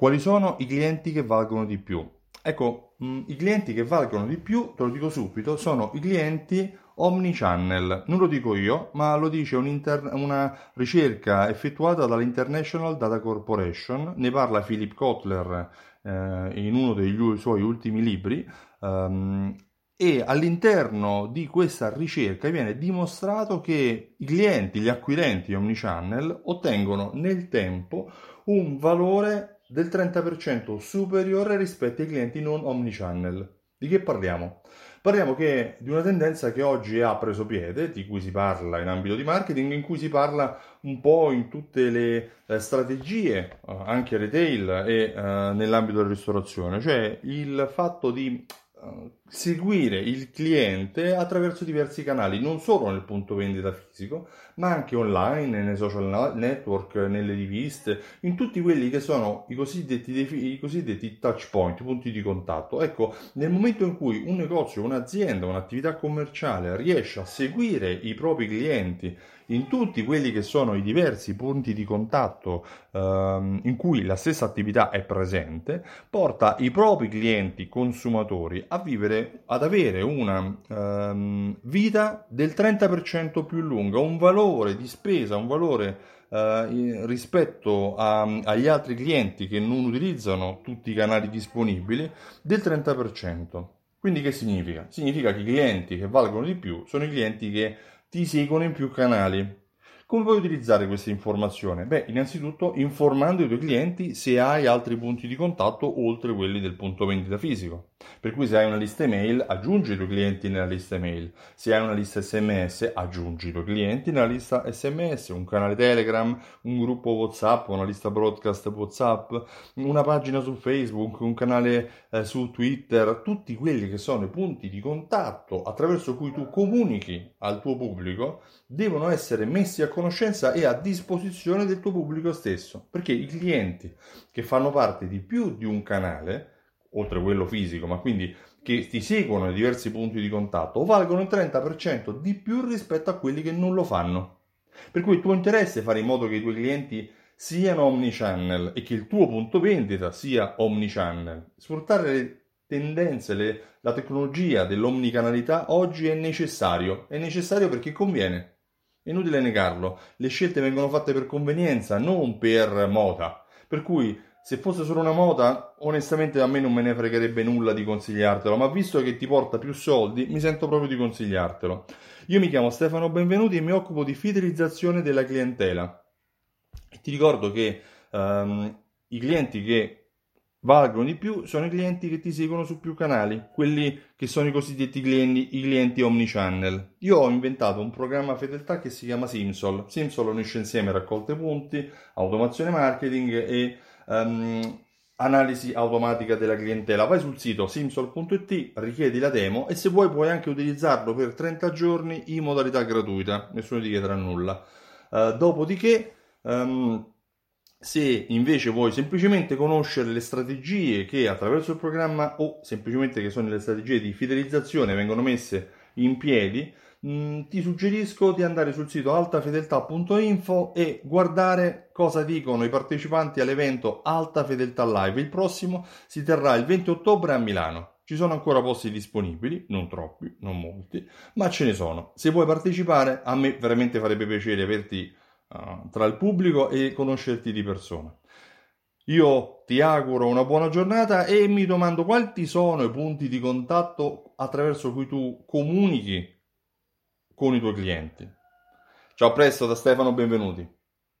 Quali sono i clienti che valgono di più? Ecco, mh, mm, i clienti che valgono di più, te lo dico subito, sono i clienti omnichannel. Non lo dico io, ma lo dice una ricerca effettuata dall'International Data Corporation. Ne parla Philip Kotler eh, in uno dei suoi ultimi libri. Um, e all'interno di questa ricerca viene dimostrato che i clienti, gli acquirenti omnichannel ottengono nel tempo un valore del 30% superiore rispetto ai clienti non omnichannel. Di che parliamo? Parliamo che, di una tendenza che oggi ha preso piede, di cui si parla in ambito di marketing, in cui si parla un po' in tutte le eh, strategie, eh, anche retail e eh, nell'ambito della ristorazione, cioè il fatto di seguire il cliente attraverso diversi canali, non solo nel punto vendita fisico, ma anche online, nei social network, nelle riviste, in tutti quelli che sono i cosiddetti, i cosiddetti touch point, punti di contatto. Ecco, nel momento in cui un negozio, un'azienda, un'attività commerciale riesce a seguire i propri clienti in tutti quelli che sono i diversi punti di contatto ehm, in cui la stessa attività è presente, porta i propri clienti consumatori a vivere, ad avere una ehm, vita del 30% più lunga, un valore di spesa, un valore eh, rispetto a, agli altri clienti che non utilizzano tutti i canali disponibili del 30%. Quindi che significa? Significa che i clienti che valgono di più sono i clienti che ti seguono in più canali. Come puoi utilizzare questa informazione? Beh, innanzitutto informando i tuoi clienti se hai altri punti di contatto oltre quelli del punto vendita fisico. Per cui se hai una lista email, aggiungi i tuoi clienti nella lista email. Se hai una lista SMS, aggiungi i tuoi clienti nella lista SMS, un canale Telegram, un gruppo WhatsApp, una lista broadcast WhatsApp, una pagina su Facebook, un canale eh, su Twitter, tutti quelli che sono i punti di contatto attraverso cui tu comunichi al tuo pubblico devono essere messi a conoscenza e a disposizione del tuo pubblico stesso, perché i clienti che fanno parte di più di un canale, oltre quello fisico, ma quindi che ti seguono nei diversi punti di contatto, valgono il 30% di più rispetto a quelli che non lo fanno. Per cui il tuo interesse è fare in modo che i tuoi clienti siano omnichannel e che il tuo punto vendita sia omnichannel. Sfruttare le tendenze, le, la tecnologia dell'omnicanalità oggi è necessario. È necessario perché conviene. Inutile negarlo, le scelte vengono fatte per convenienza, non per moda. Per cui, se fosse solo una moda, onestamente a me non me ne fregherebbe nulla di consigliartelo, ma visto che ti porta più soldi, mi sento proprio di consigliartelo. Io mi chiamo Stefano Benvenuti e mi occupo di fidelizzazione della clientela. E ti ricordo che um, i clienti che valgono di più sono i clienti che ti seguono su più canali, quelli che sono i cosiddetti clienti, i clienti omnichannel. Io ho inventato un programma fedeltà che si chiama Simsol. Simsol unisce insieme raccolte punti, automazione marketing e um, analisi automatica della clientela. Vai sul sito simsol.it, richiedi la demo e se vuoi puoi anche utilizzarlo per 30 giorni in modalità gratuita, nessuno ti chiederà nulla. Uh, dopodiché um, se invece vuoi semplicemente conoscere le strategie che attraverso il programma o semplicemente che sono le strategie di fidelizzazione vengono messe in piedi, mh, mm, ti suggerisco di andare sul sito altafedeltà.info e guardare cosa dicono i partecipanti all'evento Alta Fedeltà Live. Il prossimo si terrà il 20 ottobre a Milano. Ci sono ancora posti disponibili, non troppi, non molti, ma ce ne sono. Se vuoi partecipare, a me veramente farebbe piacere averti uh, tra il pubblico e conoscerti di persona. Io ti auguro una buona giornata e mi domando quali sono i punti di contatto attraverso cui tu comunichi con i tuoi clienti. Ciao a presto da Stefano, benvenuti.